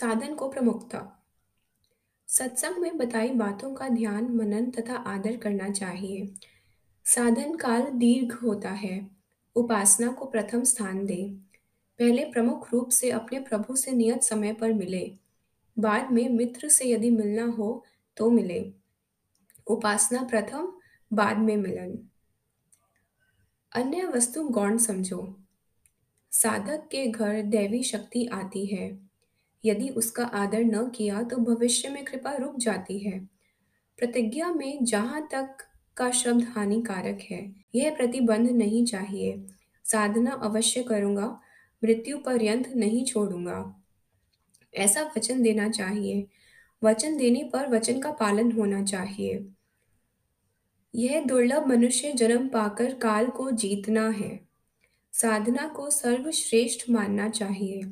साधन को प्रमुखता। सत्संग में बताई बातों का ध्यान, मनन तथा आदर करना चाहिए। साधन काल दीर्घ होता है। उपासना को प्रथम स्थान दें। पहले प्रमुख रूप से अपने प्रभु से नियत समय पर मिले। बाद में मित्र से यदि मिलना हो तो मिले। उपासना प्रथम, बाद में मिलन। अन्य वस्तु गौण समझो। साधक के घर दैवी शक्ति आती है। यदि उसका आदर न किया तो भविष्य में कृपा रुक जाती है। प्रतिज्ञा में जहाँ तक का शब्द हानिकारक है, यह प्रतिबंध नहीं चाहिए। साधना अवश्य करूँगा, मृत्यु पर्यंत नहीं छोड़ूँगा। ऐसा वचन देना चाहिए। वचन देने पर वचन का पालन होना चाहिए। यह दुर्लभ मनुष्य जन्म पाकर काल को जीतना है। साधना को सर्वश्रेष्ठ मानना चाहिए।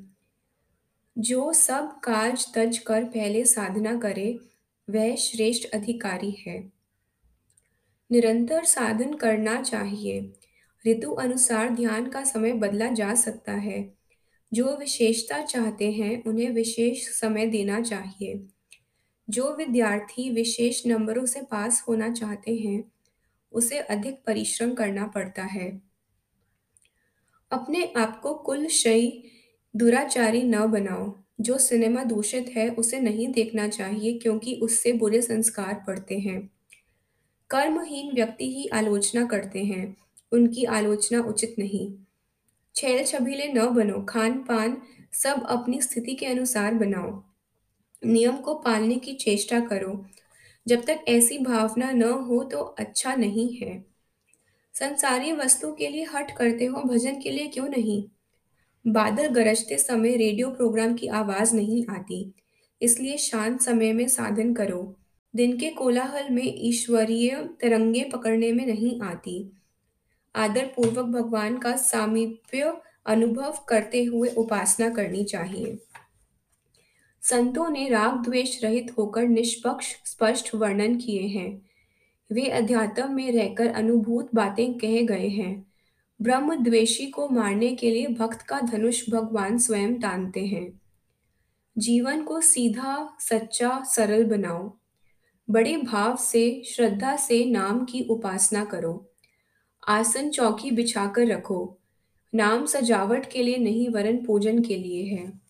जो सब काज तज कर पहले साधना करे, वह श्रेष्ठ अधिकारी है। निरंतर साधन करना चाहिए। ऋतु अनुसार ध्यान का समय बदला जा सकता है। जो विशेषता चाहते हैं, उन्हें विशेष समय देना चाहिए। जो विद्यार्थी विशेष नंबरों से पास होना चाहते हैं, उसे अधिक परिश्रम करना पड़ता है। अपने आप को कुल शई दुराचारी न बनाओ। जो सिनेमा दूषित है, उसे नहीं देखना चाहिए क्योंकि उससे बुरे संस्कार पड़ते हैं। कर्महीन व्यक्ति ही आलोचना करते हैं। उनकी आलोचना उचित नहीं। छैल छबीले न बनो। खान पान सब अपनी स्थिति के अनुसार बनाओ। नियम को पालने की चेष्टा करो। जब तक ऐसी भावना न हो तो अच्छा नहीं है। संसारी वस्तु के लिए हट करते हो, भजन के लिए क्यों नहीं? बादल गरजते समय रेडियो प्रोग्राम की आवाज़ नहीं आती। इसलिए शांत समय में साधन करो। दिन के कोलाहल में ईश्वरीय तरंगे पकड़ने में नहीं आती। आदर पूर्वक भगवान का सामीप्य अनुभव करते हुए उपासना करनी चाहिए। संतों ने राग द्वेष रहित होकर निष्पक्ष, स्पष्ट वर्णन किए हैं। वे अध्यात्म में रहकर अनुभूत बातें कहे गए हैं। ब्रह्म द्वेषी को मारने के लिए भक्त का धनुष भगवान स्वयं तानते हैं। जीवन को सीधा, सच्चा, सरल बनाओ। बड़े भाव से, श्रद्धा से नाम की उपासना करो। आसन चौकी बिछाकर रखो। नाम सजावट के लिए नहीं, वरन पूजन के लिए है।